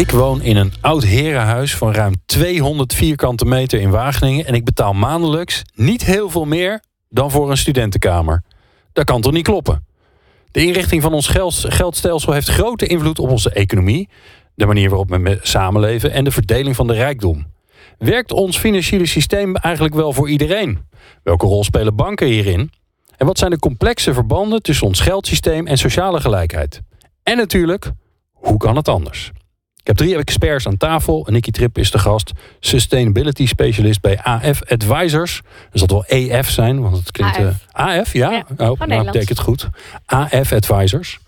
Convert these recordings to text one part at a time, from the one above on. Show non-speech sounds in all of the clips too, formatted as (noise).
Ik woon in een oud herenhuis van ruim 200 vierkante meter in Wageningen en ik betaal maandelijks niet heel veel meer dan voor een studentenkamer. Dat kan toch niet kloppen? De inrichting van ons geldstelsel heeft grote invloed op onze economie, de manier waarop we samenleven en de verdeling van de rijkdom. Werkt ons financiële systeem eigenlijk wel voor iedereen? Welke rol spelen banken hierin? En wat zijn de complexe verbanden tussen ons geldsysteem en sociale gelijkheid? En natuurlijk, hoe kan het anders? Ik heb drie experts aan tafel. Nicky Trip is de gast. Sustainability specialist bij AF Advisors. Dus dat wel EF zijn, want het klinkt... AF, uh, AF ja? ja. Oh, nou, betekent het goed. AF Advisors.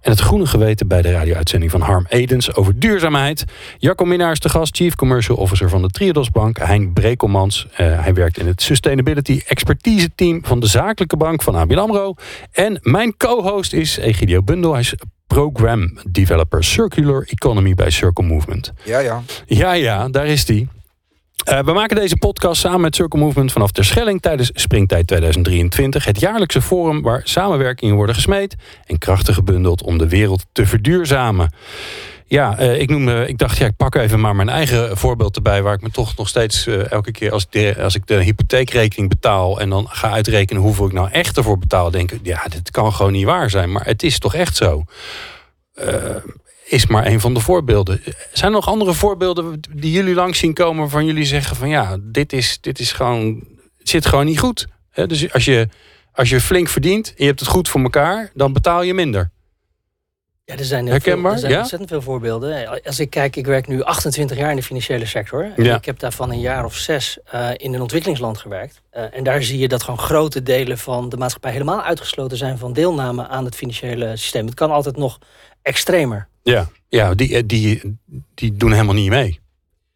En het groene geweten bij de radio-uitzending van Harm Edens over duurzaamheid. Jacco Minnaar is de gast, Chief Commercial Officer van de Triodos Bank. Hein Brekelmans, uh, hij werkt in het Sustainability Expertise Team van de Zakelijke Bank van ABN AMRO. En mijn co-host is Egidio Bundel. Hij is Program Developer Circular Economy bij Circle Movement. Ja, ja. Ja, ja, daar is die. Uh, we maken deze podcast samen met Circle Movement vanaf Terschelling tijdens Springtijd 2023. Het jaarlijkse forum waar samenwerkingen worden gesmeed en krachten gebundeld om de wereld te verduurzamen. Ja, uh, ik, noem, uh, ik dacht, ja, ik pak even maar mijn eigen voorbeeld erbij... waar ik me toch nog steeds elke keer als, als ik de hypotheekrekening betaal... en dan ga uitrekenen hoeveel ik nou echt ervoor betaal... denk ik, ja, dit kan gewoon niet waar zijn. Maar het is toch echt zo is maar een van de voorbeelden. Zijn er nog andere voorbeelden die jullie langs zien komen waarvan jullie zeggen van ja, dit is, dit is gewoon, het zit gewoon niet goed. dus als je, als je flink verdient en je hebt het goed voor elkaar, dan betaal je minder. Ja, er zijn, Herkenbaar, veel, er zijn ja? ontzettend veel voorbeelden. Als ik kijk, ik werk nu 28 jaar in de financiële sector. En ik heb daarvan een jaar of zes uh, in een ontwikkelingsland gewerkt. Uh, en daar zie je dat gewoon grote delen van de maatschappij helemaal uitgesloten zijn van deelname aan het financiële systeem. Het kan altijd nog extremer. Ja, ja die, eh, die, die doen helemaal niet mee.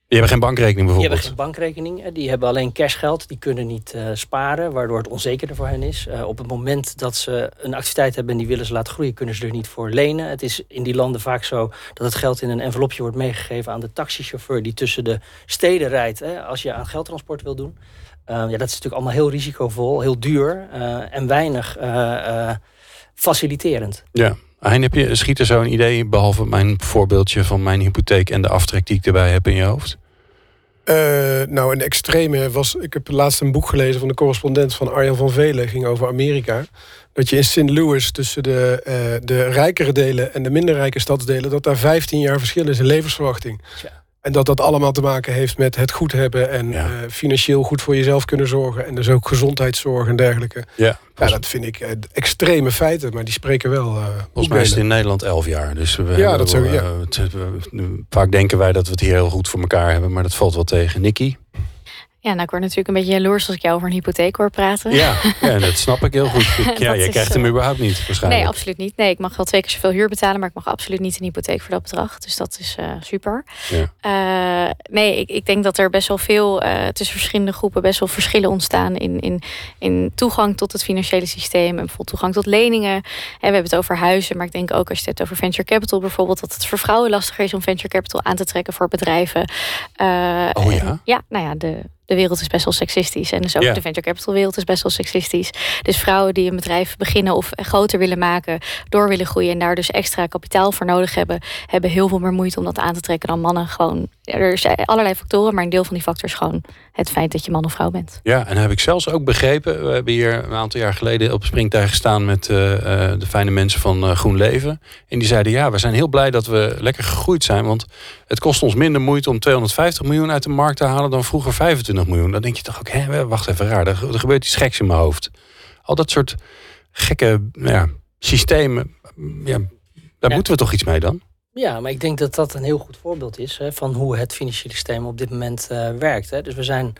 Die hebben geen bankrekening bijvoorbeeld. Die hebben geen bankrekening. Die hebben alleen cashgeld. Die kunnen niet uh, sparen, waardoor het onzekerder voor hen is. Uh, op het moment dat ze een activiteit hebben en die willen ze laten groeien, kunnen ze er niet voor lenen. Het is in die landen vaak zo dat het geld in een envelopje wordt meegegeven aan de taxichauffeur die tussen de steden rijdt. Hè, als je aan geldtransport wil doen. Uh, ja, dat is natuurlijk allemaal heel risicovol, heel duur en weinig faciliterend. Ja, Hein, heb je, schiet er zo een idee, behalve mijn voorbeeldje van mijn hypotheek en de aftrek die ik erbij heb in je hoofd? Uh, nou, een extreme was. Ik heb laatst een boek gelezen van de correspondent van Arjan van Velen. ging over Amerika. Dat je in St. Louis tussen de, uh, de rijkere delen en de minder rijke stadsdelen. dat daar 15 jaar verschil is in levensverwachting. Ja. En dat dat allemaal te maken heeft met het goed hebben en ja. uh, financieel goed voor jezelf kunnen zorgen. En dus ook gezondheidszorg en dergelijke. Ja, ja dat vind ik uh, extreme feiten, maar die spreken wel. Uh, Volgens mij is het in Nederland elf jaar. Dus we ja, dat zo, ja. vaak denken wij dat we het hier heel goed voor elkaar hebben, maar dat valt wel tegen. Nicky? Ja, nou, ik word natuurlijk een beetje jaloers als ik jou over een hypotheek hoor praten. Ja, ja dat snap ik heel goed. (laughs) Ja, jij krijgt hem überhaupt niet waarschijnlijk. Nee, absoluut niet. Nee, ik mag wel twee keer zoveel huur betalen, maar ik mag absoluut niet een hypotheek voor dat bedrag. Dus dat is uh, super. Ja. Uh, nee, ik, ik denk dat er best wel veel uh, tussen verschillende groepen best wel verschillen ontstaan in, in, in toegang tot het financiële systeem en bijvoorbeeld toegang tot leningen. En we hebben het over huizen, maar ik denk ook als je het hebt over venture capital bijvoorbeeld, dat het voor vrouwen lastiger is om venture capital aan te trekken voor bedrijven. oh ja? ja, nou ja, de de wereld is best wel seksistisch. En dus ook de venture capital wereld is best wel seksistisch. Dus vrouwen die een bedrijf beginnen of groter willen maken, door willen groeien en daar dus extra kapitaal voor nodig hebben, hebben heel veel meer moeite om dat aan te trekken dan mannen. Gewoon, er zijn allerlei factoren, maar een deel van die factoren is gewoon het feit dat je man of vrouw bent. Ja, en heb ik zelfs ook begrepen. We hebben hier een aantal jaar geleden op springtuig gestaan met uh, de fijne mensen van uh, Groen Leven. En die zeiden: Ja, we zijn heel blij dat we lekker gegroeid zijn. Want het kost ons minder moeite om 250 miljoen uit de markt te halen dan vroeger 25 miljoen. Dan denk je toch ook: hé, wacht even raar. Er, er gebeurt iets geks in mijn hoofd. Al dat soort gekke ja, systemen. Ja, daar moeten we toch iets mee dan? Ja, maar ik denk dat dat een heel goed voorbeeld is hè, van hoe het financiële systeem op dit moment uh, werkt. Hè. Dus we zijn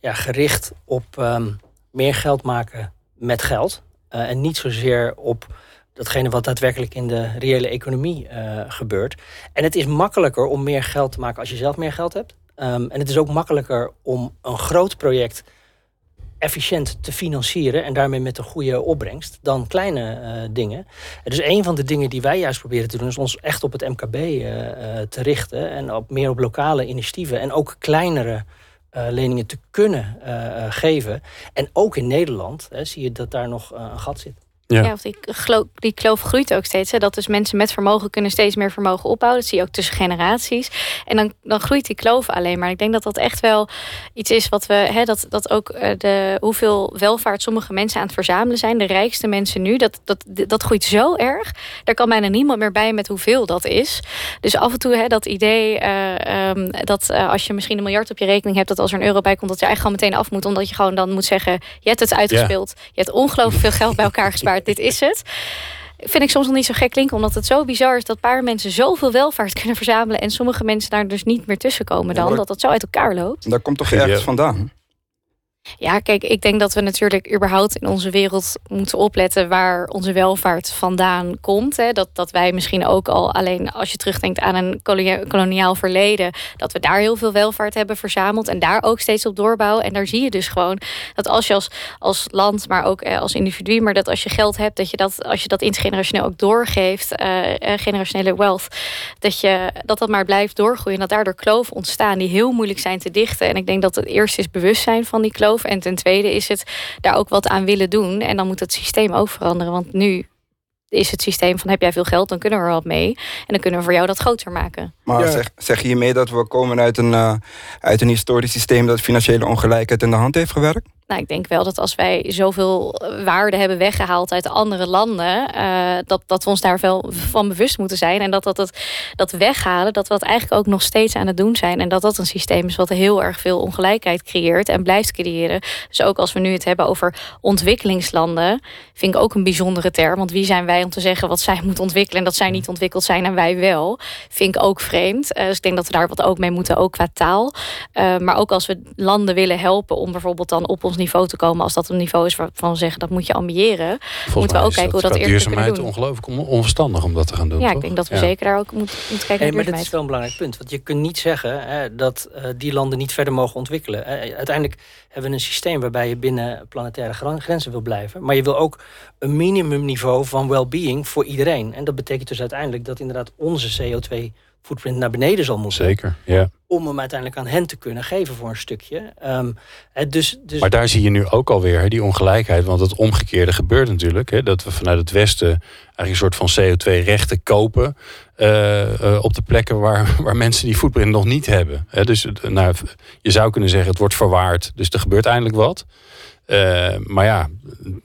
ja, gericht op um, meer geld maken met geld. Uh, en niet zozeer op datgene wat daadwerkelijk in de reële economie uh, gebeurt. En het is makkelijker om meer geld te maken als je zelf meer geld hebt. Um, en het is ook makkelijker om een groot project efficiënt te financieren en daarmee met een goede opbrengst dan kleine uh, dingen. Dus een van de dingen die wij juist proberen te doen is ons echt op het MKB uh, te richten en op meer op lokale initiatieven en ook kleinere leningen te kunnen geven. En ook in Nederland zie je dat daar nog een gat zit. Ja. of die, die kloof groeit ook steeds. Hè? Dat dus mensen met vermogen kunnen steeds meer vermogen opbouwen. Dat zie je ook tussen generaties. En dan, dan groeit die kloof alleen maar. Ik denk dat dat echt wel iets is wat we... Hè, dat, dat ook eh, de, hoeveel welvaart sommige mensen aan het verzamelen zijn. De rijkste mensen nu. Dat, dat, dat groeit zo erg. Daar kan bijna niemand meer bij met hoeveel dat is. Dus af en toe hè, dat idee uh, um, dat uh, als je misschien een miljard op je rekening hebt... dat als er een euro bij komt, dat je eigenlijk gewoon meteen af moet. Omdat je gewoon dan moet zeggen... je hebt het uitgespeeld. Je hebt ongelooflijk veel geld bij elkaar (laughs) gespaard dit is het. Vind ik soms nog niet zo gek klinken, omdat het zo bizar is dat paar mensen zoveel welvaart kunnen verzamelen en sommige mensen daar dus niet meer tussen komen dan, dat dat zo uit elkaar loopt. Daar komt toch ergens vandaan? Ja, kijk, ik denk dat we natuurlijk überhaupt in onze wereld moeten opletten waar onze welvaart vandaan komt. Hè. Dat, dat wij misschien ook al alleen als je terugdenkt aan een koloniaal verleden, dat we daar heel veel welvaart hebben verzameld en daar ook steeds op doorbouwen. En daar zie je dus gewoon dat als je als, als land, maar ook eh, als individu, maar dat als je geld hebt, dat je dat als je dat intergenerationeel ook doorgeeft, uh, generationele wealth, dat, je, dat dat maar blijft doorgroeien. En dat daardoor kloven ontstaan die heel moeilijk zijn te dichten. En ik denk dat het eerst is bewustzijn van die kloof en ten tweede is het daar ook wat aan willen doen. En dan moet het systeem ook veranderen. Want nu is het systeem van heb jij veel geld, dan kunnen we er wat mee. En dan kunnen we voor jou dat groter maken. Maar zeg, zeg je hiermee dat we komen uit een, uh, uit een historisch systeem dat financiële ongelijkheid in de hand heeft gewerkt? Nou, ik denk wel dat als wij zoveel waarde hebben weggehaald uit andere landen, uh, dat, dat we ons daar wel van bewust moeten zijn. En dat dat, dat dat weghalen, dat we dat eigenlijk ook nog steeds aan het doen zijn. En dat dat een systeem is wat heel erg veel ongelijkheid creëert en blijft creëren. Dus ook als we nu het hebben over ontwikkelingslanden, vind ik ook een bijzondere term. Want wie zijn wij om te zeggen wat zij moeten ontwikkelen en dat zij niet ontwikkeld zijn en wij wel? Vind ik ook vreemd. Uh, dus ik denk dat we daar wat ook mee moeten, ook qua taal. Uh, maar ook als we landen willen helpen om bijvoorbeeld dan op ons niveau te komen, als dat een niveau is waarvan we zeggen dat moet je ambiëren, moeten we ook kijken hoe dat eerst kunnen doen. ongelooflijk onverstandig om dat te gaan doen. Ja, ik denk dat we zeker daar ook moeten, moeten kijken. Hey, maar dit is wel een belangrijk punt, want je kunt niet zeggen hè, dat uh, die landen niet verder mogen ontwikkelen. Uh, uiteindelijk hebben we een systeem waarbij je binnen planetaire grenzen wil blijven, maar je wil ook een minimumniveau van well-being voor iedereen. En dat betekent dus uiteindelijk dat inderdaad onze CO2 footprint naar beneden zal moeten. Zeker, ja. Om hem uiteindelijk aan hen te kunnen geven voor een stukje. Um, dus, dus... Maar daar zie je nu ook alweer die ongelijkheid. Want het omgekeerde gebeurt natuurlijk. Hè, dat we vanuit het Westen eigenlijk een soort van CO2-rechten kopen. Uh, uh, op de plekken waar, (laughs) waar mensen die footprint nog niet hebben. Hè, dus nou, je zou kunnen zeggen, het wordt verwaard. Dus er gebeurt eindelijk wat. Uh, maar ja,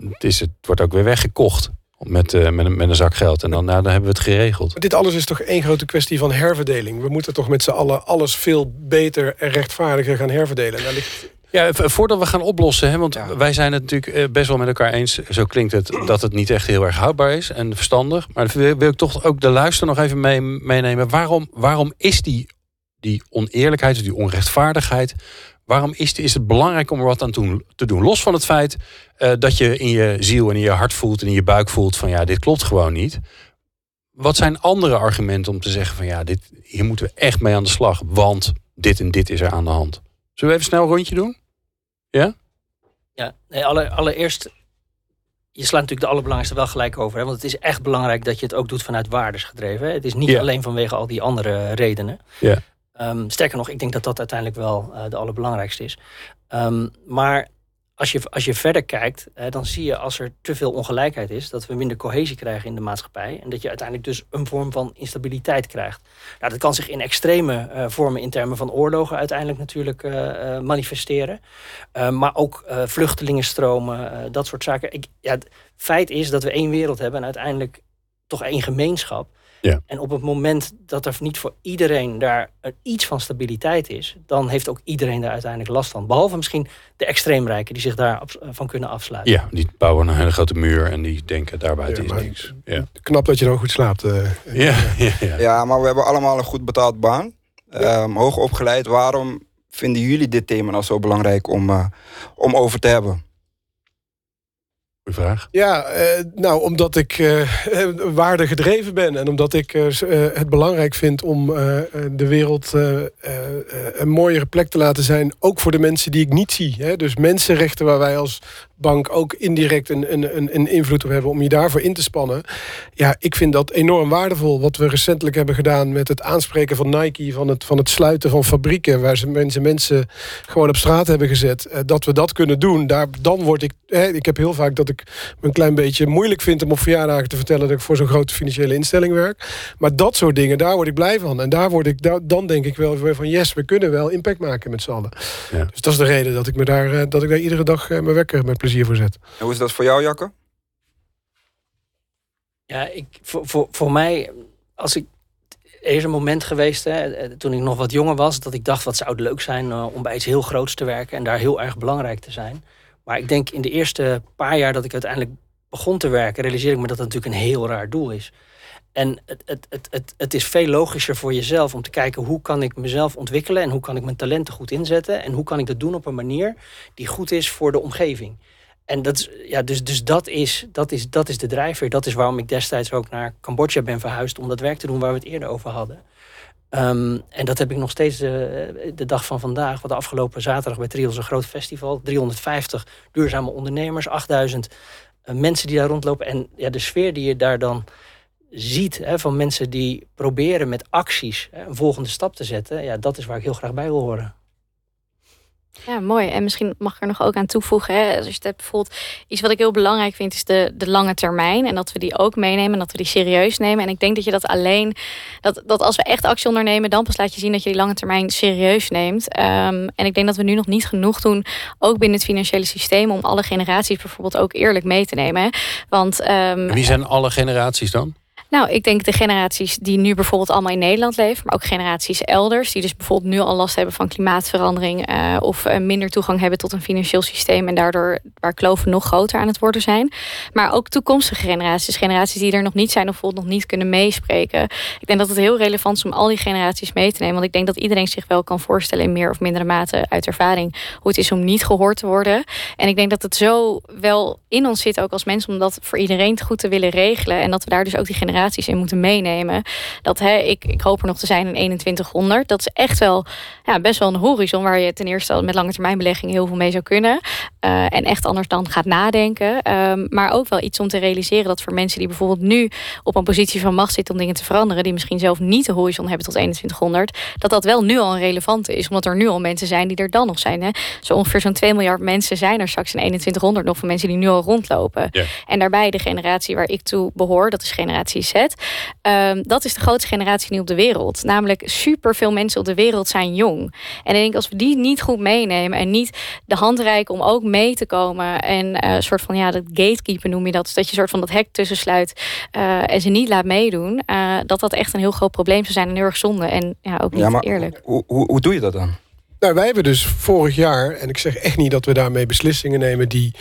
het, is, het wordt ook weer weggekocht. Met, uh, met, een, met een zak geld. En dan, nou, dan hebben we het geregeld. Dit alles is toch één grote kwestie van herverdeling. We moeten toch met z'n allen alles veel beter en rechtvaardiger gaan herverdelen. Daar ligt... Ja, voordat we gaan oplossen, hè, want ja. wij zijn het natuurlijk eh, best wel met elkaar eens, zo klinkt het, (clears throat) dat het niet echt heel erg houdbaar is en verstandig. Maar wil, wil ik toch ook de luister nog even mee, meenemen. Waarom, waarom is die, die oneerlijkheid, die onrechtvaardigheid, Waarom is, is het belangrijk om er wat aan te doen? Los van het feit uh, dat je in je ziel en in je hart voelt en in je buik voelt van ja, dit klopt gewoon niet. Wat zijn andere argumenten om te zeggen van ja, dit, hier moeten we echt mee aan de slag, want dit en dit is er aan de hand. Zullen we even snel een rondje doen? Ja? Ja, nee, aller, allereerst, je slaat natuurlijk de allerbelangrijkste wel gelijk over. Hè? Want het is echt belangrijk dat je het ook doet vanuit waardes gedreven. Hè? Het is niet ja. alleen vanwege al die andere redenen. Ja. Um, sterker nog, ik denk dat dat uiteindelijk wel uh, de allerbelangrijkste is. Um, maar als je, als je verder kijkt, uh, dan zie je als er te veel ongelijkheid is, dat we minder cohesie krijgen in de maatschappij. En dat je uiteindelijk dus een vorm van instabiliteit krijgt. Nou, dat kan zich in extreme uh, vormen in termen van oorlogen uiteindelijk natuurlijk manifesteren. maar ook vluchtelingenstromen, dat soort zaken. Ik, ja, het feit is dat we één wereld hebben en uiteindelijk toch één gemeenschap. Ja. En op het moment dat er niet voor iedereen daar iets van stabiliteit is, dan heeft ook iedereen daar uiteindelijk last van. Behalve misschien de extreemrijken die zich daarvan kunnen afsluiten. Ja, die bouwen een hele grote muur en die denken daarbuiten ja, is niks. Ja. Knap dat je dan goed slaapt. Uh, ja, (laughs) ja, ja. ja, maar we hebben allemaal een goed betaald baan. Ja. Um, hoog opgeleid. Waarom vinden jullie dit thema nou zo belangrijk om, uh, om over te hebben? Vraag. Ja, eh, nou, omdat ik uh, waarde gedreven ben en omdat ik uh, het belangrijk vind om de wereld een mooiere plek te laten zijn, ook voor de mensen die ik niet zie. Hè? Dus mensenrechten waar wij als bank ook indirect een, een, een invloed op hebben om je daarvoor in te spannen. Ja, ik vind dat enorm waardevol. Wat we recentelijk hebben gedaan met het aanspreken van Nike, van het, van het sluiten van fabrieken, waar ze mensen, mensen gewoon op straat hebben gezet. dat we dat kunnen doen, daar, dan word ik. Hè, ik heb heel vaak dat ik me een klein beetje moeilijk vind om op verjaardagen te vertellen dat ik voor zo'n grote financiële instelling werk. Maar dat soort dingen, daar word ik blij van. En daar word ik, daar, dan denk ik wel weer van yes, we kunnen wel impact maken met z'n allen. Ja. Dus dat is de reden dat ik me daar, eh, dat ik daar iedere dag eh, mijn wekker met plezier voor zet. En hoe is dat voor jou, Jacke? Ja, ik, voor, voor, voor mij, als ik er is een moment geweest, hè, eh, toen ik nog wat jonger was, dat ik dacht: wat zou het leuk zijn om bij iets heel groots te werken en daar heel erg belangrijk te zijn. Maar ik denk in de eerste paar jaar dat ik uiteindelijk begon te werken, realiseer ik me dat dat natuurlijk een heel raar doel is. En het, het, het, het, het is veel logischer voor jezelf om te kijken hoe kan ik mezelf ontwikkelen en hoe kan ik mijn talenten goed inzetten en hoe kan ik dat doen op een manier die goed is voor de omgeving. En dat is, ja, dus, dus dat, is, dat, is, dat is de drijfveer. Dat is waarom ik destijds ook naar Cambodja ben verhuisd om dat werk te doen waar we het eerder over hadden. Um, en dat heb ik nog steeds uh, de dag van vandaag. Wat afgelopen zaterdag bij Trios een groot festival. 350 duurzame ondernemers, 8000 uh, mensen die daar rondlopen. En ja, de sfeer die je daar dan ziet hè, van mensen die proberen met acties hè, een volgende stap te zetten. Ja, dat is waar ik heel graag bij wil horen. Ja, mooi. En misschien mag ik er nog ook aan toevoegen. Hè, als je het hebt bijvoorbeeld iets wat ik heel belangrijk vind, is de, de lange termijn. En dat we die ook meenemen en dat we die serieus nemen. En ik denk dat je dat alleen, dat, dat als we echt actie ondernemen, dan pas laat je zien dat je die lange termijn serieus neemt. Um, en ik denk dat we nu nog niet genoeg doen, ook binnen het financiële systeem, om alle generaties bijvoorbeeld ook eerlijk mee te nemen. Want, um, Wie zijn alle generaties dan? Nou, ik denk de generaties die nu bijvoorbeeld allemaal in Nederland leven, maar ook generaties elders, die dus bijvoorbeeld nu al last hebben van klimaatverandering uh, of uh, minder toegang hebben tot een financieel systeem en daardoor waar kloven nog groter aan het worden zijn. Maar ook toekomstige generaties, generaties die er nog niet zijn of bijvoorbeeld nog niet kunnen meespreken. Ik denk dat het heel relevant is om al die generaties mee te nemen, want ik denk dat iedereen zich wel kan voorstellen in meer of mindere mate uit ervaring hoe het is om niet gehoord te worden. En ik denk dat het zo wel in ons zit ook als mensen om dat voor iedereen goed te willen regelen en dat we daar dus ook die generaties in moeten meenemen. Dat hè, ik, ik hoop er nog te zijn in 2100. Dat is echt wel ja, best wel een horizon waar je ten eerste met lange termijn belegging heel veel mee zou kunnen. Uh, en echt anders dan gaat nadenken. Um, maar ook wel iets om te realiseren dat voor mensen die bijvoorbeeld nu op een positie van macht zitten om dingen te veranderen, die misschien zelf niet de horizon hebben tot 2100, dat dat wel nu al een relevante is. Omdat er nu al mensen zijn die er dan nog zijn. Hè. Zo ongeveer zo'n 2 miljard mensen zijn er straks in 2100 nog van mensen die nu al rondlopen. En daarbij de generatie waar ik toe behoor, dat is generatie Um, dat is de grootste generatie nu op de wereld. Namelijk super veel mensen op de wereld zijn jong. En ik denk als we die niet goed meenemen en niet de hand reiken om ook mee te komen en uh, een soort van ja, dat gatekeeper noem je dat, dus dat je soort van dat hek tussensluit uh, en ze niet laat meedoen, uh, dat dat echt een heel groot probleem zou zijn en heel erg zonde en ja ook niet ja, maar eerlijk. Hoe, hoe, hoe doe je dat dan? Nou, wij hebben dus vorig jaar, en ik zeg echt niet dat we daarmee beslissingen nemen die.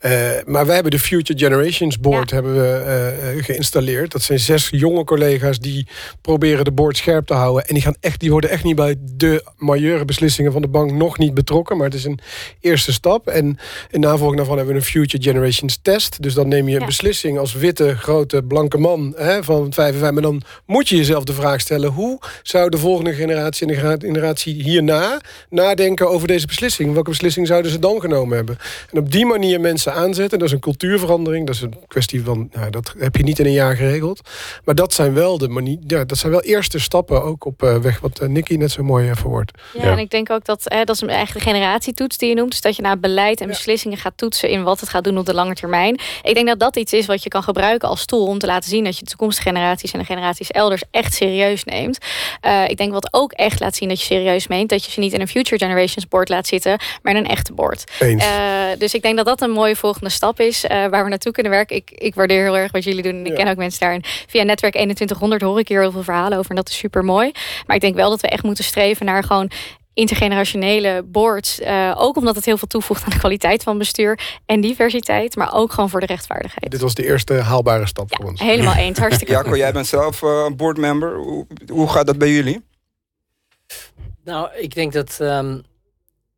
Uh, maar wij hebben de Future Generations Board hebben we, uh, geïnstalleerd. Dat zijn zes jonge collega's die proberen de board scherp te houden. En die, gaan echt, die worden echt niet bij de majeure beslissingen van de bank nog niet betrokken. Maar het is een eerste stap. En in navolging daarvan hebben we een Future Generations Test. Dus dan neem je een beslissing als witte, grote, blanke man hè, van 55. Maar dan moet je jezelf de vraag stellen: hoe zou de volgende generatie en de generatie hierna nadenken over deze beslissing. Welke beslissing zouden ze dan genomen hebben? En op die manier mensen aanzetten, dat is een cultuurverandering. Dat is een kwestie van, nou, dat heb je niet in een jaar geregeld. Maar dat zijn wel de manier, ja, dat zijn wel eerste stappen ook op uh, weg, wat uh, Nicky net zo mooi uh, verwoordt. Ja, ja, en ik denk ook dat, hè, dat is eigenlijk de generatietoets die je noemt. Dus dat je naar beleid en beslissingen gaat toetsen in wat het gaat doen op de lange termijn. Ik denk dat dat iets is wat je kan gebruiken als tool om te laten zien dat je toekomstige generaties en de generaties elders echt serieus neemt. ik denk wat ook echt laat zien dat je serieus meent, dat je ze niet in een Future Generations board laat zitten, maar in een echte board. Uh, dus ik denk dat dat een mooie volgende stap is uh, waar we naartoe kunnen werken. Ik, ik waardeer heel erg wat jullie doen. En ik ken ook mensen daar. En via Netwerk 2100 hoor ik hier heel veel verhalen over. En dat is super mooi. Maar ik denk wel dat we echt moeten streven naar gewoon intergenerationele boards. Uh, ook omdat het heel veel toevoegt aan de kwaliteit van bestuur en diversiteit, maar ook gewoon voor de rechtvaardigheid. Dit was de eerste haalbare stap voor ons. Helemaal (laughs) eens, hartstikke Jacco, jij bent zelf uh, boardmember. Hoe, hoe gaat dat bij jullie? Nou, ik denk dat. Um,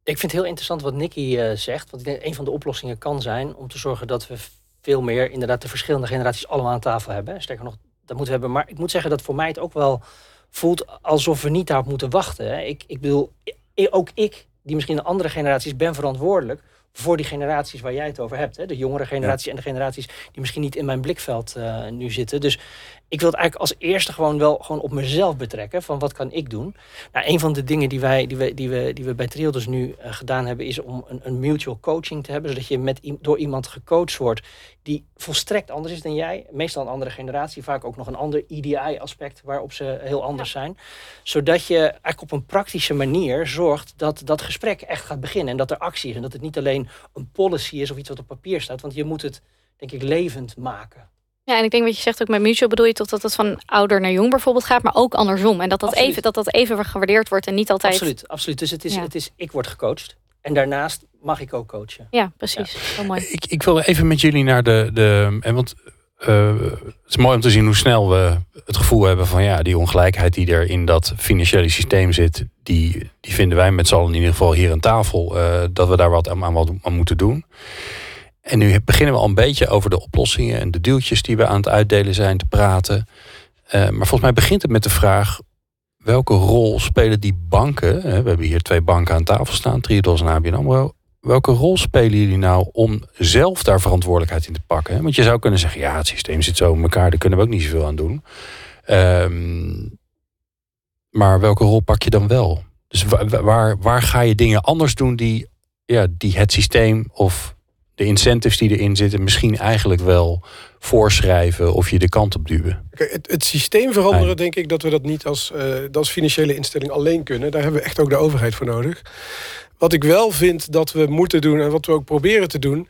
ik vind het heel interessant wat Nicky uh, zegt. Want ik denk een van de oplossingen kan zijn om te zorgen dat we veel meer inderdaad de verschillende generaties allemaal aan tafel hebben. Sterker nog, dat moeten we hebben. Maar ik moet zeggen dat voor mij het ook wel voelt alsof we niet daarop moeten wachten. Ik, ik bedoel, ook ik, die misschien een andere generaties, ben verantwoordelijk voor die generaties waar jij het over hebt. Hè? De jongere generaties en de generaties die misschien niet in mijn blikveld uh, nu zitten. Dus ik wil het eigenlijk als eerste gewoon wel gewoon op mezelf betrekken. Van wat kan ik doen? Nou, een van de dingen die wij die we, die we, die we bij Triodos nu uh, gedaan hebben, is om een, een mutual coaching te hebben. Zodat je met, door iemand gecoacht wordt die volstrekt anders is dan jij. Meestal een andere generatie, vaak ook nog een ander EDI-aspect waarop ze heel anders zijn. Zodat je eigenlijk op een praktische manier zorgt dat dat gesprek echt gaat beginnen. En dat er actie is. En dat het niet alleen een policy is of iets wat op papier staat. Want je moet het, denk ik, levend maken. Ja, en ik denk wat je zegt ook met mutual bedoel je toch dat het van ouder naar jong bijvoorbeeld gaat, maar ook andersom. En dat dat, even, dat dat even gewaardeerd wordt en niet altijd. Absoluut, absoluut. Dus het is, het is ik word gecoacht. En daarnaast mag ik ook coachen. Ja, precies. Ja. mooi. Ik, ik wil even met jullie naar de. de en want uh, het is mooi om te zien hoe snel we het gevoel hebben van ja, die ongelijkheid die er in dat financiële systeem zit, die, die vinden wij met z'n allen in ieder geval hier aan tafel uh, dat we daar wat aan, aan moeten doen. En nu beginnen we al een beetje over de oplossingen en de deeltjes die we aan het uitdelen zijn te praten. Uh, maar volgens mij begint het met de vraag: welke rol spelen die banken? We hebben hier twee banken aan tafel staan, Triodos en ABN AMRO. Welke rol spelen jullie nou om zelf daar verantwoordelijkheid in te pakken? Want je zou kunnen zeggen, ja, het systeem zit zo in elkaar, daar kunnen we ook niet zoveel aan doen. Um, maar welke rol pak je dan wel? Dus waar, waar, waar ga je dingen anders doen die, ja, die het systeem of de incentives die erin zitten misschien eigenlijk wel voorschrijven of je de kant op duwen. Het, het systeem veranderen, denk ik dat we dat niet als, uh, als financiële instelling alleen kunnen. Daar hebben we echt ook de overheid voor nodig. Wat ik wel vind dat we moeten doen en wat we ook proberen te doen,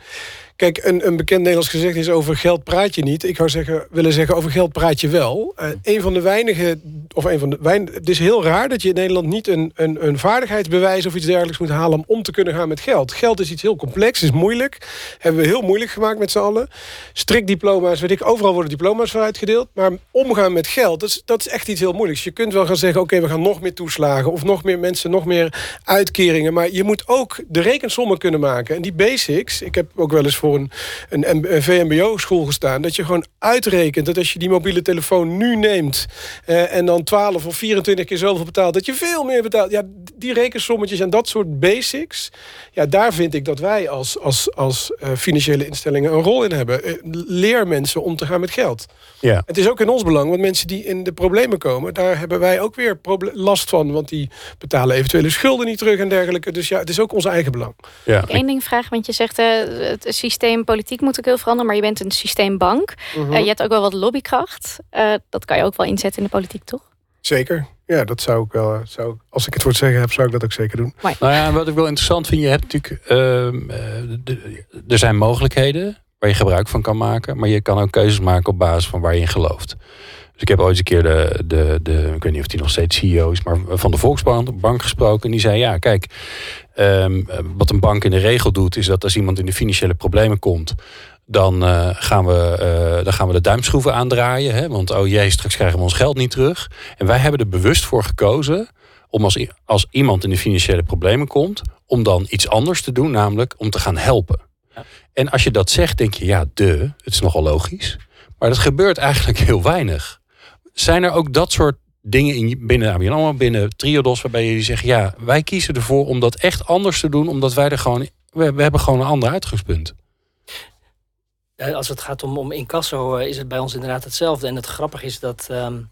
Kijk, een, een bekend Nederlands gezegd is over geld praat je niet. Ik zou zeggen, willen zeggen over geld praat je wel. Uh, een van de weinige, of een van de weinige, het is heel raar dat je in Nederland niet een, een, een vaardigheidsbewijs of iets dergelijks moet halen om om te kunnen gaan met geld. Geld is iets heel complex, is moeilijk. Hebben we heel moeilijk gemaakt met z'n allen. Strikdiploma's, weet ik, overal worden diploma's voor uitgedeeld. Maar omgaan met geld, dat is, dat is echt iets heel moeilijks. Je kunt wel gaan zeggen, oké, we gaan nog meer toeslagen of nog meer mensen, nog meer uitkeringen. Maar je moet ook de rekensommen kunnen maken. En die basics, ik heb ook wel eens voor voor een, een, een VMBO-school gestaan. Dat je gewoon uitrekent dat als je die mobiele telefoon nu neemt... Eh, en dan 12 of 24 keer zoveel betaalt... dat je veel meer betaalt. Ja, die rekensommetjes en dat soort basics... ja, daar vind ik dat wij als, als, als uh, financiële instellingen een rol in hebben. Uh, leer mensen om te gaan met geld. Ja. Het is ook in ons belang, want mensen die in de problemen komen... daar hebben wij ook weer last van. Want die betalen eventuele schulden niet terug en dergelijke. Dus ja, het is ook ons eigen belang. Ja. Eén ding vragen, want je zegt... het systeem systeem politiek moet ook heel veranderen, maar je bent een systeembank. Mm je hebt ook wel wat lobbykracht. Uh, dat kan je ook wel inzetten in de politiek, toch? Zeker. Ja, dat zou ik wel. Zou, als ik het voor het zeggen heb, zou ik dat ook zeker doen. Nou ja, wat ik wel interessant vind, je hebt natuurlijk. Uh, er zijn mogelijkheden waar je gebruik van kan maken, maar je kan ook keuzes maken op basis van waar je in gelooft. Dus ik heb ooit een keer de, de, de ik weet niet of die nog steeds CEO is, maar van de Volksbank bank gesproken. En die zei: Ja, kijk, um, wat een bank in de regel doet, is dat als iemand in de financiële problemen komt, dan, uh, gaan, we, uh, dan gaan we de duimschroeven aandraaien. Hè? Want oh jee, straks krijgen we ons geld niet terug. En wij hebben er bewust voor gekozen om als, als iemand in de financiële problemen komt, om dan iets anders te doen, namelijk om te gaan helpen. Ja. En als je dat zegt, denk je, ja, de, het is nogal logisch. Maar dat gebeurt eigenlijk (laughs) heel weinig. Zijn er ook dat soort dingen in, binnen ABN AMRO, binnen Triodos... waarbij jullie zeggen, ja, wij kiezen ervoor om dat echt anders te doen... omdat wij er gewoon... We, we hebben gewoon een ander uitgangspunt. Als het gaat om, om incasso uh, is het bij ons inderdaad hetzelfde. En het grappige is dat um,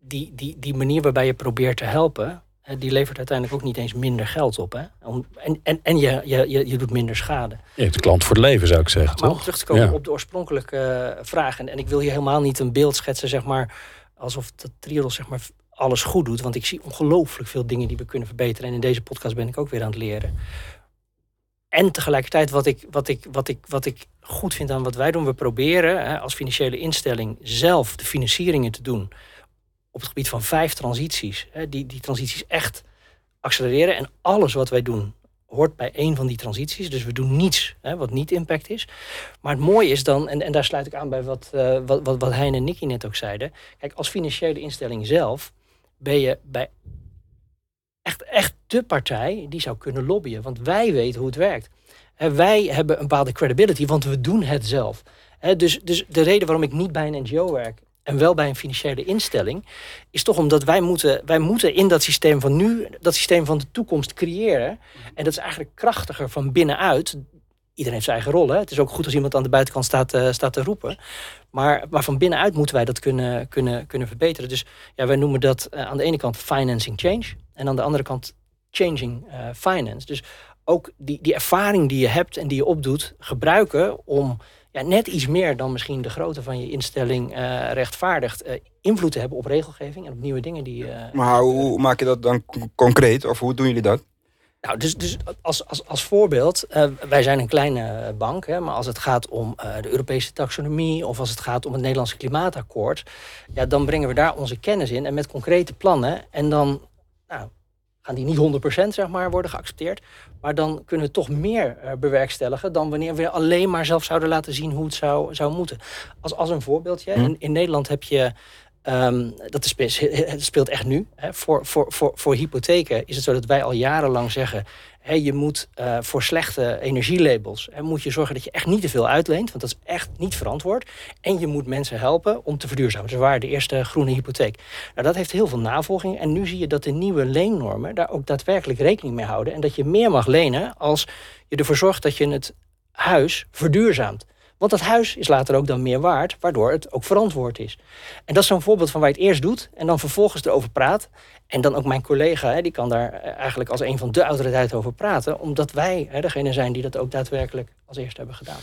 die, die, die manier waarbij je probeert te helpen... die levert uiteindelijk ook niet eens minder geld op. Hè? Om, en en, en je, je, je, doet minder schade. Je hebt de klant voor het leven, zou ik zeggen, maar toch? om terug te komen op de oorspronkelijke uh, vraag... En, en ik wil hier helemaal niet een beeld schetsen, zeg maar alsof dat Triodos zeg maar alles goed doet. Want ik zie ongelooflijk veel dingen die we kunnen verbeteren. En in deze podcast ben ik ook weer aan het leren. En tegelijkertijd wat ik, wat ik, wat ik, wat ik goed vind aan wat wij doen. We proberen hè, als financiële instelling zelf de financieringen te doen. Op het gebied van vijf transities. Hè, die, die transities echt accelereren. En alles wat wij doen hoort bij een van die transities. Dus we doen niets hè, wat niet impact is. Maar het mooie is dan, en, en daar sluit ik aan bij wat, uh, wat, wat, wat en Nicky net ook zeiden. Kijk, als financiële instelling zelf ben je bij echt, echt de partij die zou kunnen lobbyen. Want wij weten hoe het werkt. wij hebben een bepaalde credibility, want we doen het zelf. dus, dus de reden waarom ik niet bij een NGO werk en wel bij een financiële instelling, is toch omdat wij moeten, wij moeten in dat systeem van nu, dat systeem van de toekomst creëren. En dat is eigenlijk krachtiger van binnenuit. Iedereen heeft zijn eigen rol. Hè? Het is ook goed als iemand aan de buitenkant staat, uh, staat te roepen. Maar, maar van binnenuit moeten wij dat kunnen, kunnen, kunnen verbeteren. Dus ja, wij noemen dat uh, aan de ene kant financing change. En aan de andere kant changing uh, finance. Dus ook die, die ervaring die je hebt en die je opdoet, gebruiken om ja, net iets meer dan misschien de grootte van je instelling uh, rechtvaardigt, uh, invloed te hebben op regelgeving en op nieuwe dingen die. Uh, maar hoe maak je dat dan concreet of hoe doen jullie dat? Nou, dus, dus als, als, als voorbeeld, wij zijn een kleine bank, hè, maar als het gaat om de Europese taxonomie of als het gaat om het Nederlandse klimaatakkoord, ja, dan brengen we daar onze kennis in en met concrete plannen. En dan nou, gaan die niet 100% zeg maar, worden geaccepteerd. Maar dan kunnen we toch meer uh, bewerkstelligen dan wanneer we alleen maar zelf zouden laten zien hoe het zou, zou moeten. Als, als een voorbeeldje, in, in Nederland heb je. Um, dat is, speelt echt nu. Hè. Voor, voor, voor, voor hypotheken is het zo dat wij al jarenlang zeggen je moet uh, voor slechte energielabels he, moet je zorgen dat je echt niet te veel uitleent, want dat is echt niet verantwoord. En je moet mensen helpen om te verduurzamen. Ze waren de eerste groene hypotheek. Nou, dat heeft heel veel navolging. En nu zie je dat de nieuwe leennormen daar ook daadwerkelijk rekening mee houden. En dat je meer mag lenen als je ervoor zorgt dat je het huis verduurzaamt. Want dat huis is later ook dan meer waard, waardoor het ook verantwoord is. En dat is zo'n voorbeeld van waar je het eerst doet en dan vervolgens erover praat. En dan ook mijn collega, die kan daar eigenlijk als een van de autoriteiten over praten, omdat wij degene zijn die dat ook daadwerkelijk als eerste hebben gedaan.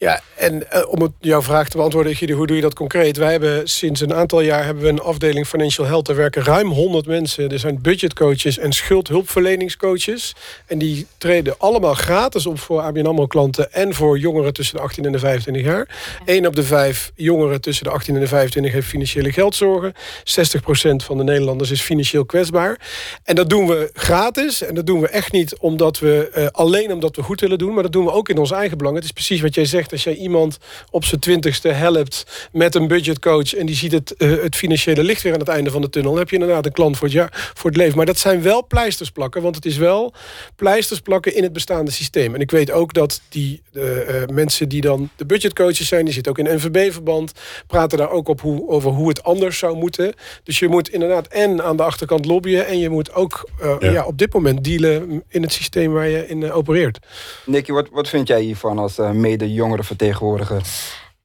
Ja, en uh, om jouw vraag te beantwoorden, Gide, hoe doe je dat concreet? Wij hebben sinds een aantal jaar hebben we een afdeling Financial Health. Er werken ruim 100 mensen. Er zijn budgetcoaches en schuldhulpverleningscoaches. En die treden allemaal gratis op voor ABN AMRO klanten... en voor jongeren tussen de 18 en de 25 jaar. Eén op de vijf jongeren tussen de 18 en de 25 heeft financiële geldzorgen. 60% van de Nederlanders is financieel kwetsbaar. En dat doen we gratis. En dat doen we echt niet omdat we, uh, alleen omdat we goed willen doen... maar dat doen we ook in ons eigen belang. Het is precies wat jij zegt als jij iemand op zijn twintigste helpt met een budgetcoach en die ziet het, uh, het financiële licht weer aan het einde van de tunnel, dan heb je inderdaad een klant voor het, jaar, voor het leven. Maar dat zijn wel pleisters plakken, want het is wel pleisters plakken in het bestaande systeem. En ik weet ook dat die uh, mensen die dan de budgetcoaches zijn, die zitten ook in NVB-verband, praten daar ook op hoe, over hoe het anders zou moeten. Dus je moet inderdaad en aan de achterkant lobbyen en je moet ook uh, ja. ja. op dit moment dealen in het systeem waar je in opereert. Nicky, wat, wat vind jij hiervan als mede jongere vertegenwoordiger?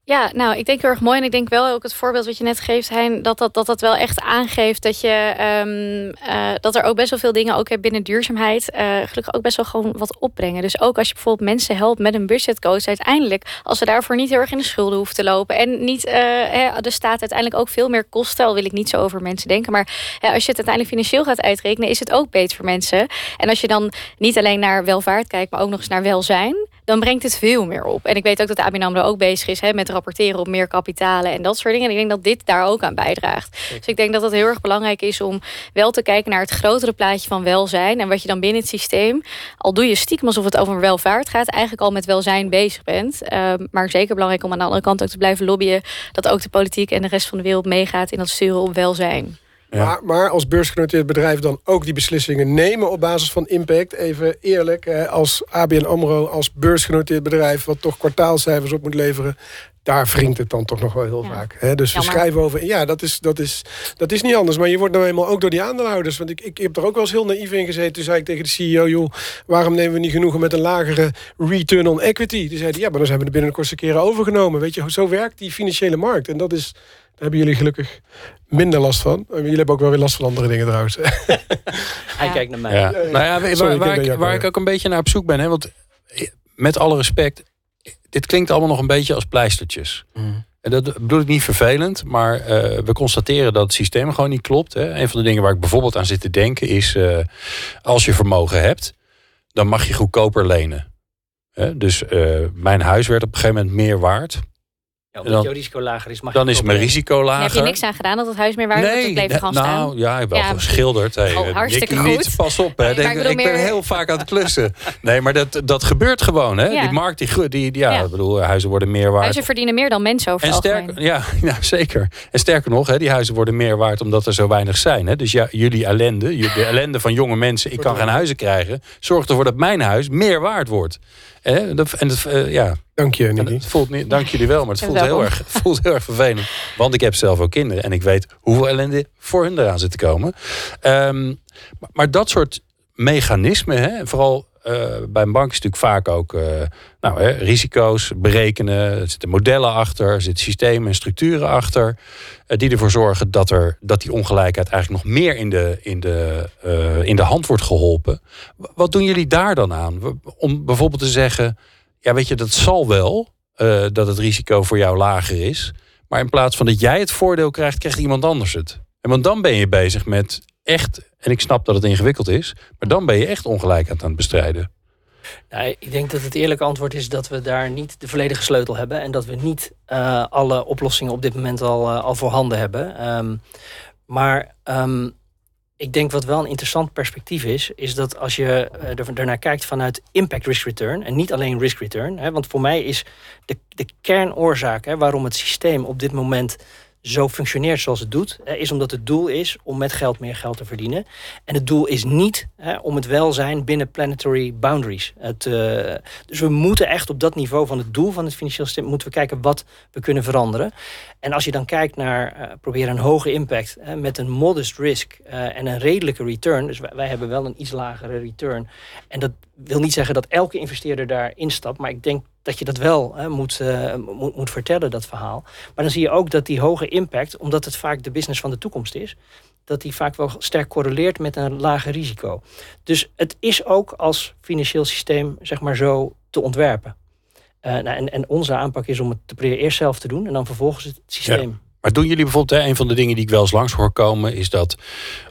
Ja, nou, ik denk heel erg mooi. En ik denk wel ook het voorbeeld wat je net geeft, Hein, dat dat, dat, dat wel echt aangeeft dat je um, uh, dat er ook best wel veel dingen ook binnen duurzaamheid uh, gelukkig ook best wel gewoon wat opbrengen. Dus ook als je bijvoorbeeld mensen helpt met een budgetcoach, uiteindelijk, als ze daarvoor niet heel erg in de schulden hoeven te lopen. En niet uh, hè, de staat uiteindelijk ook veel meer kosten, al wil ik niet zo over mensen denken. Maar hè, als je het uiteindelijk financieel gaat uitrekenen, is het ook beter voor mensen. En als je dan niet alleen naar welvaart kijkt, maar ook nog eens naar welzijn dan brengt het veel meer op. En ik weet ook dat de ABN ook bezig is hè, met rapporteren op meer kapitalen en dat soort dingen. En ik denk dat dit daar ook aan bijdraagt. Dus ik denk dat het heel erg belangrijk is om wel te kijken naar het grotere plaatje van welzijn. En wat je dan binnen het systeem, al doe je stiekem alsof het over welvaart gaat, eigenlijk al met welzijn bezig bent. Uh, maar zeker belangrijk om aan de andere kant ook te blijven lobbyen dat ook de politiek en de rest van de wereld meegaat in dat sturen op welzijn. Ja. Maar, maar, als beursgenoteerd bedrijf dan ook die beslissingen nemen op basis van impact. Even eerlijk, als ABN AMRO als beursgenoteerd bedrijf... wat toch kwartaalcijfers op moet leveren... daar wringt het dan toch nog wel heel ja. vaak. Hè? Dus Jammer. we schrijven over... Ja, dat is, dat, is, dat is niet anders. Maar je wordt nou eenmaal ook door die aandeelhouders. Want ik, ik heb er ook wel eens heel naïef in gezeten. Toen zei ik tegen de CEO... joh, waarom nemen we niet genoegen met een lagere return on equity? Die zeiden, ja, maar dan zijn we de binnen de kortste keren overgenomen. Weet je, zo werkt die financiële markt. En dat is... Daar hebben jullie gelukkig minder last van. Jullie hebben ook wel weer last van andere dingen trouwens. (laughs) Hij kijkt naar mij. Ja. Nou ja, waar, Sorry, waar, ik, waar ik ook een beetje naar op zoek ben. Hè, want met alle respect, dit klinkt allemaal nog een beetje als pleistertjes. Mm. En dat bedoel ik niet vervelend, maar uh, we constateren dat het systeem gewoon niet klopt. Hè. Een van de dingen waar ik bijvoorbeeld aan zit te denken is... Uh, als je vermogen hebt, dan mag je goedkoper lenen. Hè. Dus uh, mijn huis werd op een gegeven moment meer waard... Ja, omdat dan, jouw risico lager is, mag dan is mijn risico lager. heb je niks aan gedaan dat het huis meer waard nee, het bleef gewoon nou, staan? Ja, ik heb wel ja, geschilderd. Hey, oh, hartstikke goed. Niet, pas op, hè. Nee, ik, ik ben heel vaak aan het (laughs) klussen. nee, maar dat, dat gebeurt gewoon. Hè. Ja. Die markt, die, die, ja, ja. Ik bedoel, huizen worden meer waard. Huizen verdienen meer dan mensen over en sterk, ja, (laughs) ja, zeker. En sterker nog, hè, die huizen worden meer waard omdat er zo weinig zijn. Hè. Dus ja, jullie ellende, de ellende van jonge mensen, ik kan geen huizen krijgen, zorgt ervoor dat mijn huis meer waard wordt. Hè. En dat, uh, ja, Dank je, Nicky. het voelt niet, dank jullie wel, maar het voelt heel, erg, (laughs) voelt heel erg vervelend. Want ik heb zelf ook kinderen en ik weet hoeveel ellende voor hun eraan zit te komen. Ehm, maar, maar dat soort mechanismen, hè, vooral eh, bij een bank is natuurlijk vaak ook eh, nou, hè, risico's berekenen. Er zitten modellen achter, er zitten systemen en structuren achter. eh, die ervoor zorgen dat, er, dat die ongelijkheid eigenlijk nog meer in de, in, de, eh, in de hand wordt geholpen. Wat doen jullie daar dan aan? Om bijvoorbeeld te zeggen, ja weet je, dat zal wel eh, dat het risico voor jou lager is. Maar in plaats van dat jij het voordeel krijgt, krijgt iemand anders het. En want dan ben je bezig met echt, en ik snap dat het ingewikkeld is, maar dan ben je echt ongelijkheid aan het bestrijden. Nou, ik denk dat het eerlijke antwoord is dat we daar niet de volledige sleutel hebben. En dat we niet eh, alle oplossingen op dit moment al, eh, al voorhanden hebben. Ehm, maar ehm, ik denk wat wel een interessant perspectief is, is dat als je eh, er, ernaar kijkt vanuit impact risk return en niet alleen risk return. Hè, want voor mij is de, de kernoorzaak hè, waarom het systeem op dit moment zo functioneert zoals het doet, is omdat het doel is om met geld meer geld te verdienen. En het doel is niet om het welzijn binnen planetary boundaries. Het, eh, dus we moeten echt op dat niveau van het doel van het financieel systeem moeten we kijken wat we kunnen veranderen. En als je dan kijkt naar uh, proberen een hoge impact met een modest risk uh, en een redelijke return. Dus wij, wij, hebben wel een iets lagere return. En dat wil niet zeggen dat elke investeerder daar instapt, maar ik denk dat je dat wel hè, moet, uh, moet, moet vertellen, dat verhaal. Maar dan zie je ook dat die hoge impact, omdat het vaak de business van de toekomst is, dat die vaak wel sterk correleert met een lager risico. Dus het is ook als financieel systeem, zeg maar zo, te ontwerpen. Uh, nou, en, en, onze aanpak is om het te proberen eerst zelf te doen en dan vervolgens het systeem. Ja. Maar doen jullie bijvoorbeeld, hè, een van de dingen die ik wel eens langs hoor komen, is dat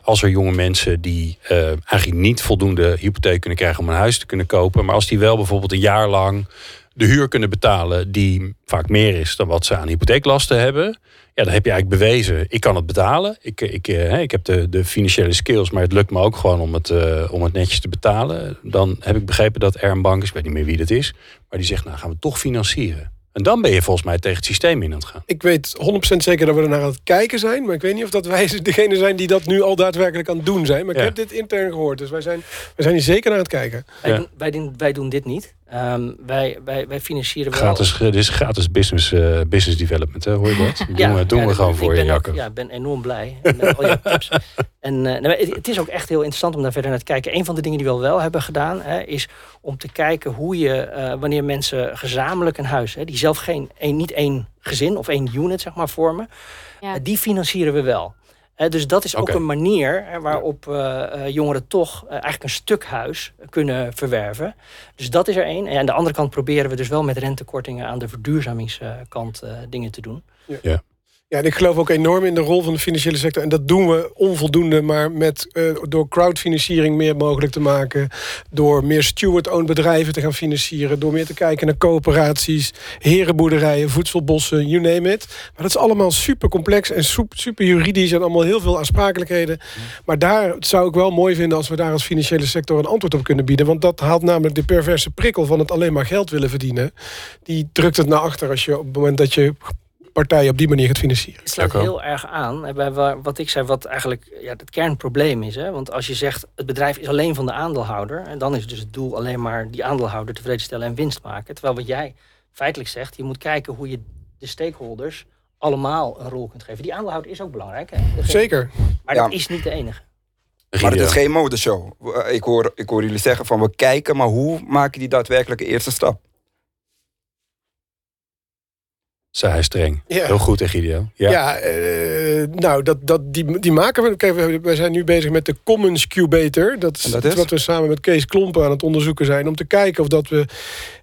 als er jonge mensen die uh, eigenlijk niet voldoende hypotheek kunnen krijgen om een huis te kunnen kopen, maar als die wel bijvoorbeeld een jaar lang de huur kunnen betalen, die vaak meer is dan wat ze aan hypotheeklasten hebben, ja, dan heb je eigenlijk bewezen, ik kan het betalen. Ik, ik, uh, ik heb de, de financiële skills, maar het lukt me ook gewoon om het, uh, om het netjes te betalen. Dan heb ik begrepen dat er een bank is, ik weet niet meer wie dat is, maar die zegt, nou gaan we toch financieren. En dan ben je volgens mij tegen het systeem in aan het gaan. Ik weet 100% zeker dat we er naar aan het kijken zijn. Maar ik weet niet of dat wij (laughs) degene zijn die dat nu al daadwerkelijk aan het doen zijn. Maar ik ja. heb dit intern gehoord. Dus wij zijn, wij zijn hier zeker naar aan het kijken. Wij, ja. doen, wij, doen, wij doen dit niet. Um, wij, wij, wij financieren wel... Gratis, dit is gratis business, uh, business development, hè? hoor je dat? Ja, doen we, doen we gewoon voor je, Jacob. Ja, ik ben enorm blij. En, uh, al tips. (laughs) en uh, nou, het, het, is ook echt heel interessant om daar verder naar te kijken. Een van de dingen die we wel hebben gedaan... Hè, is om te kijken hoe je, eh, wanneer mensen gezamenlijk een huis... Hè, die zelf geen, een, niet één gezin of één unit zeg maar, vormen... Ja. die financieren we wel. Uh, dus dat is ook okay. een manier uh, waarop uh, jongeren toch eigenlijk een stuk huis kunnen verwerven. Dus dat is er één. En aan de andere kant proberen we dus wel met rentekortingen aan de verduurzamingskant dingen te doen. Ja. Ja. En ik geloof ook enorm in de rol van de financiële sector. En dat doen we onvoldoende, maar met, uh, door crowdfinanciering meer mogelijk te maken. Door meer steward-owned bedrijven te gaan financieren. Door meer te kijken naar coöperaties, herenboerderijen, voedselbossen, you name it. Maar dat is allemaal super complex en super juridisch en allemaal heel veel aansprakelijkheden. Maar daar zou ik wel mooi vinden als we daar als financiële sector een antwoord op kunnen bieden. Want dat haalt namelijk de perverse prikkel van het alleen maar geld willen verdienen. Die drukt het naar achter als je op het moment dat je partijen op die manier gaat financieren. Het sluit heel erg aan bij wat ik zei, wat eigenlijk ja, het kernprobleem is. Hè? Want als je zegt, het bedrijf is alleen van de aandeelhouder... en dan is dus het doel alleen maar die aandeelhouder tevreden stellen en winst maken. Terwijl wat jij feitelijk zegt, je moet kijken hoe je de stakeholders allemaal een rol kunt geven. Die aandeelhouder is ook belangrijk. Hè? Zeker. Maar ja. dat is niet de enige. Maar het is geen modeshow. Ik hoor, ik hoor jullie zeggen van we kijken, maar hoe maken die daadwerkelijke eerste stap? Zei hij streng. Ja. Heel goed, Egidio. Ja, ja uh, nou, dat, dat, die, die maken we. Kijk, we, we zijn nu bezig met de Commons Cubator. Dat is, dat is wat we samen met Kees Klompen aan het onderzoeken zijn. Om te kijken of dat we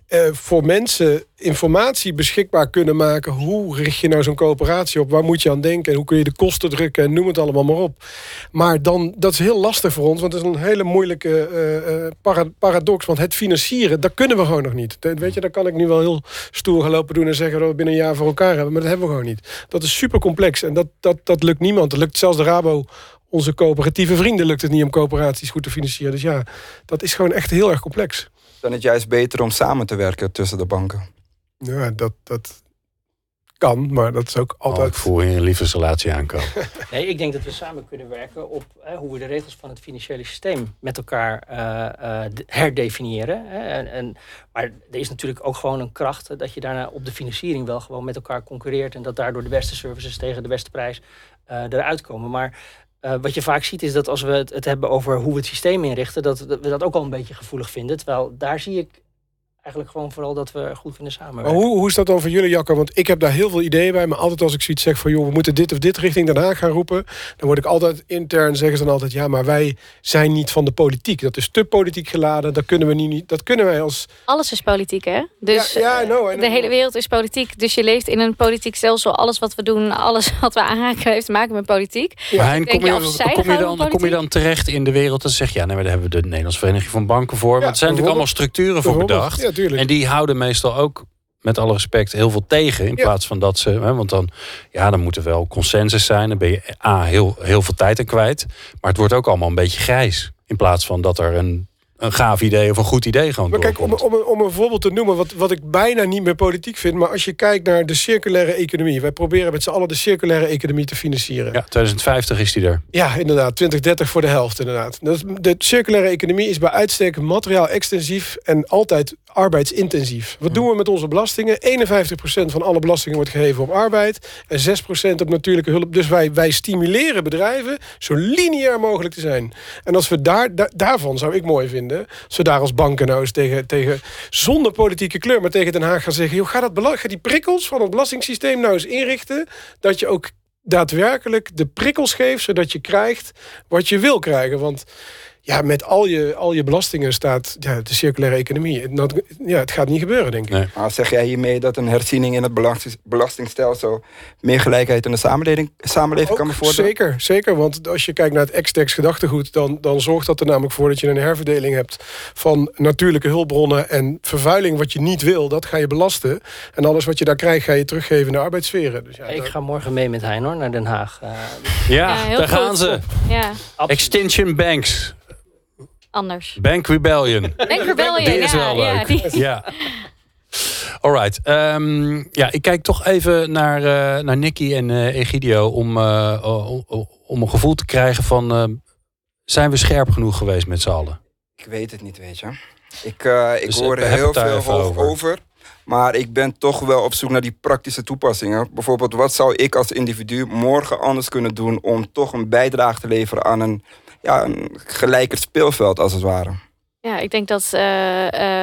uh, voor mensen informatie beschikbaar kunnen maken. Hoe richt je nou zo'n coöperatie op? Waar moet je aan denken? En hoe kun je de kosten drukken? En noem het allemaal maar op. Maar dan, dat is heel lastig voor ons. Want het is een hele moeilijke uh, para paradox. Want het financieren, dat kunnen we gewoon nog niet. Weet je, daar kan ik nu wel heel stoer gaan lopen doen... en zeggen dat we binnen een jaar voor elkaar hebben. Maar dat hebben we gewoon niet. Dat is super complex. En dat, dat, dat lukt niemand. Dat lukt zelfs de Rabo onze coöperatieve vrienden lukt het niet om coöperaties goed te financieren. Dus ja, dat is gewoon echt heel erg complex. Dan is het juist beter om samen te werken tussen de banken. Ja, dat, dat kan, maar dat is ook altijd... Oh, ik voel je een liefdesrelatie aankomen. (laughs) nee, ik denk dat we samen kunnen werken op hoe we de regels van het financiële systeem met elkaar uh, herdefiniëren. Hè. En, en, maar er is natuurlijk ook gewoon een kracht dat je daarna op de financiering wel gewoon met elkaar concurreert en dat daardoor de beste services tegen de beste prijs eruit komen. Maar wat je vaak ziet is dat als we het, het, hebben over hoe we het systeem inrichten, dat, dat we dat ook al een beetje gevoelig vinden. Terwijl daar zie ik eigenlijk gewoon vooral dat we goed kunnen samenwerken. hoe, hoe is dat dan voor jullie, Jacco? Want ik heb daar heel veel ideeën bij. Maar altijd als ik zoiets zeg van... joh, we moeten dit of dit richting Den Haag gaan roepen... dan word ik altijd intern, zeggen ze dan altijd... ja, maar wij zijn niet van de politiek. Dat is te politiek geladen. Dat kunnen we niet. Dat kunnen wij als... Alles is politiek, hè? Dus ja, ja, de hele wereld is politiek. Dus je leeft in een politiek stelsel. Alles wat we doen, alles (laughs) wat we aanraken... heeft te maken met politiek. Ja. En kom, je, kom, je dan, kom je dan terecht in de wereld... en zeg je, ja, nee, maar daar hebben we de Nederlandse Vereniging van Banken voor. want er zijn natuurlijk allemaal structuren voor bedacht. En die houden meestal ook met alle respect heel veel tegen. In plaats van dat ze. Hè, want dan, ja, dan moet er wel consensus zijn. Dan ben je A, heel, heel veel tijd aan kwijt. Maar het wordt ook allemaal een beetje grijs. In plaats van dat er een een gaaf idee of een goed idee gewoon Maar kijk, om, om, om een voorbeeld te noemen, wat, wat ik bijna niet meer politiek vind... maar als je kijkt naar de circulaire economie... wij proberen met z'n allen de circulaire economie te financieren. Ja, 2050 is die er. Ja, inderdaad. 2030 voor de helft, inderdaad. De circulaire economie is bij uitstek materiaal extensief... en altijd arbeidsintensief. Wat doen we met onze belastingen? 51% van alle belastingen wordt gegeven op arbeid... en 6% op natuurlijke hulp. Dus wij, wij stimuleren bedrijven zo lineair mogelijk te zijn. En als we daar, daarvan zou ik mooi vinden vinden. daar als banken nou eens tegen, tegen zonder politieke kleur, maar tegen Den Haag gaan zeggen: joh, ga, dat ga die prikkels van het belastingssysteem nou eens inrichten. Dat je ook daadwerkelijk de prikkels geeft, zodat je krijgt wat je wil krijgen. Want ja, met al je, al je belastingen staat ja, de circulaire economie. ja, het gaat niet gebeuren, denk ik. Nee. Maar zeg jij hiermee dat een herziening in het belastingstelsel meer gelijkheid in de samenleving, samenleving kan bevorderen? Zeker, zeker. Want als je kijkt naar het ex gedachtegoed, dan, dan zorgt dat er namelijk voor dat je een herverdeling hebt van natuurlijke hulpbronnen en vervuiling wat je niet wil, dat ga je belasten. En alles wat je daar krijgt, ga je teruggeven in de arbeidssferen. Dus ja, ik ga morgen mee met Hein hoor, naar Den Haag. Uh, ja, daar gaan ze. Ja. Extinction Banks anders. Bank Rebellion. Bank Rebellion, die is ja, wel leuk. (laughs) Ja, ja. Alright. Um, ja, ik kijk toch even naar, uh, naar Nicky en uh, Egidio om, uh, om een gevoel te krijgen van... zijn we scherp genoeg geweest met z'n allen? Ik weet het niet, weet je. Ik, ik dus, hoor er heel veel over. over. Maar ik ben toch wel op zoek naar die praktische toepassingen. Bijvoorbeeld, wat zou ik als individu morgen anders kunnen doen... om toch een bijdrage te leveren aan een ja, een gelijker speelveld als het ware. Ja, ik denk dat uh,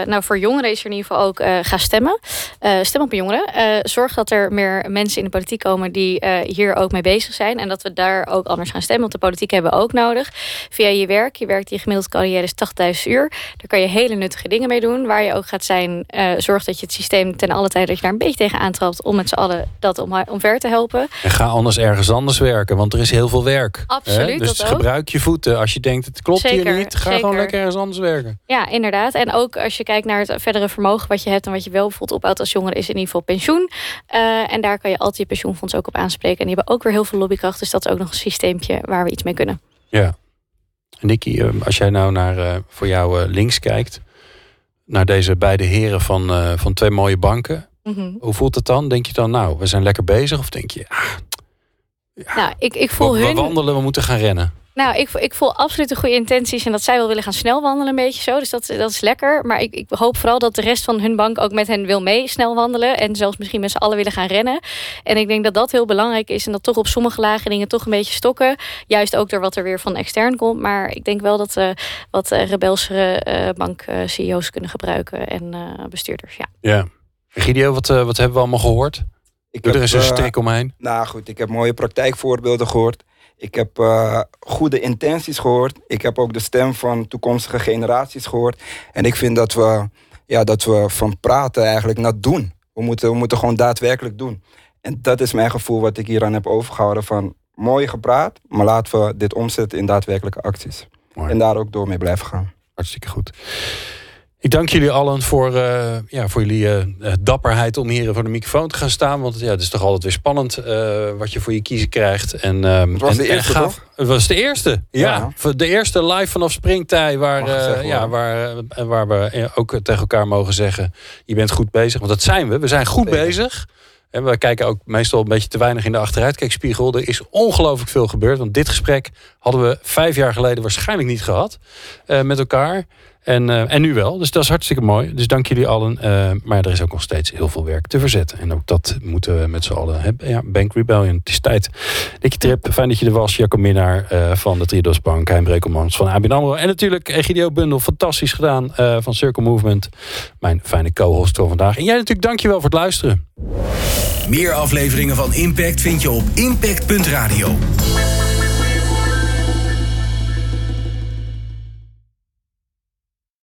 nou voor jongeren is er in ieder geval ook uh, ga stemmen. stem op jongeren. zorg dat er meer mensen in de politiek komen die hier ook mee bezig zijn. En dat we daar ook anders gaan stemmen. Want de politiek hebben we ook nodig. Via je werk. Je werkt die gemiddeld carrière is 80.000 uur. Daar kan je hele nuttige dingen mee doen. Waar je ook gaat zijn. zorg dat je het systeem ten alle tijde dat je daar een beetje tegen aantrapt. Om met z'n allen dat om, omver te helpen. En ga anders ergens anders werken. Want er is heel veel werk. Absoluut. Hè? Dus gebruik je voeten. Als je denkt het klopt hier niet. Ga gewoon lekker ergens anders werken. Ja, inderdaad. En ook als je kijkt naar het verdere vermogen wat je hebt en wat je wel bijvoorbeeld ophoudt als jongere, is in ieder geval pensioen. Uh, en daar kan je altijd je pensioenfonds ook op aanspreken. En die hebben ook weer heel veel lobbykracht. Dus dat is ook nog een systeempje waar we iets mee kunnen. Ja. Nicky, eh, als jij nou naar uh, voor jou links kijkt, naar deze beide heren van, van twee mooie banken. Mhm. Hoe voelt het dan? Denk je dan, nou, we zijn lekker bezig? Of denk je, ah, ja, nou, ik, ik voel we, hun... we wandelen, we moeten gaan rennen. Nou, ik, ik voel absoluut de goede intenties en dat zij wel willen gaan snel wandelen een beetje zo. Dus dat, dat is lekker. Maar ik, ik hoop vooral dat de rest van hun bank ook met hen wil mee snel wandelen. En zelfs misschien met z'n allen willen gaan rennen. En ik denk dat dat heel belangrijk is. En dat toch op sommige lagen dingen toch een beetje stokken. Juist ook door wat er weer van extern komt. Maar ik denk wel dat we wat uh, rebelsere uh, bank-CEO's kunnen gebruiken. En uh, bestuurders, ja. Ja. Gideon, wat, wat hebben we allemaal gehoord? Ik Doe heb, er eens een strik omheen. Nou goed, ik heb mooie praktijkvoorbeelden gehoord. Ik heb uh, goede intenties gehoord. Ik heb ook de stem van toekomstige generaties gehoord. En ik vind dat we, ja, dat we van praten eigenlijk naar doen. We moeten, we moeten gewoon daadwerkelijk doen. En dat is mijn gevoel wat ik hier aan heb overgehouden. Van mooi gepraat, maar laten we dit omzetten in daadwerkelijke acties. En daar ook door mee blijven gaan. Hartstikke goed. Ik dank jullie allen voor, uh, ja, voor jullie uh, dapperheid om hier voor de microfoon te gaan staan. Want ja, het is toch altijd weer spannend uh, wat je voor je kiezen krijgt. En, um, het was en, de eerste, gaaf? Het was de eerste, ja. ja. De eerste live vanaf Springtij, waar, ja, waar, waar we ook tegen elkaar mogen zeggen... je bent goed bezig, want dat zijn we. We zijn goed bezig. En we kijken ook meestal een beetje te weinig in de achteruitkijkspiegel. Er is ongelooflijk veel gebeurd. Want dit gesprek hadden we vijf jaar geleden waarschijnlijk niet gehad met elkaar. En, uh, en nu wel. Dus dat is hartstikke mooi. Dus dank jullie allen. Uh, maar er is ook nog steeds heel veel werk te verzetten. En ook dat moeten we met z'n allen hebben. Ja, Bank Rebellion. Het is tijd. Nicky Trip, fijn dat je er was. Jacco Minnaar uh, van de Triodos Bank. Hein Brekelmans van ABN AMRO. En natuurlijk Egidio Bundel. Fantastisch gedaan van Circle Movement. Mijn fijne co-host voor vandaag. En jij natuurlijk dankjewel voor het luisteren. Meer afleveringen van Impact vind je op impact.radio.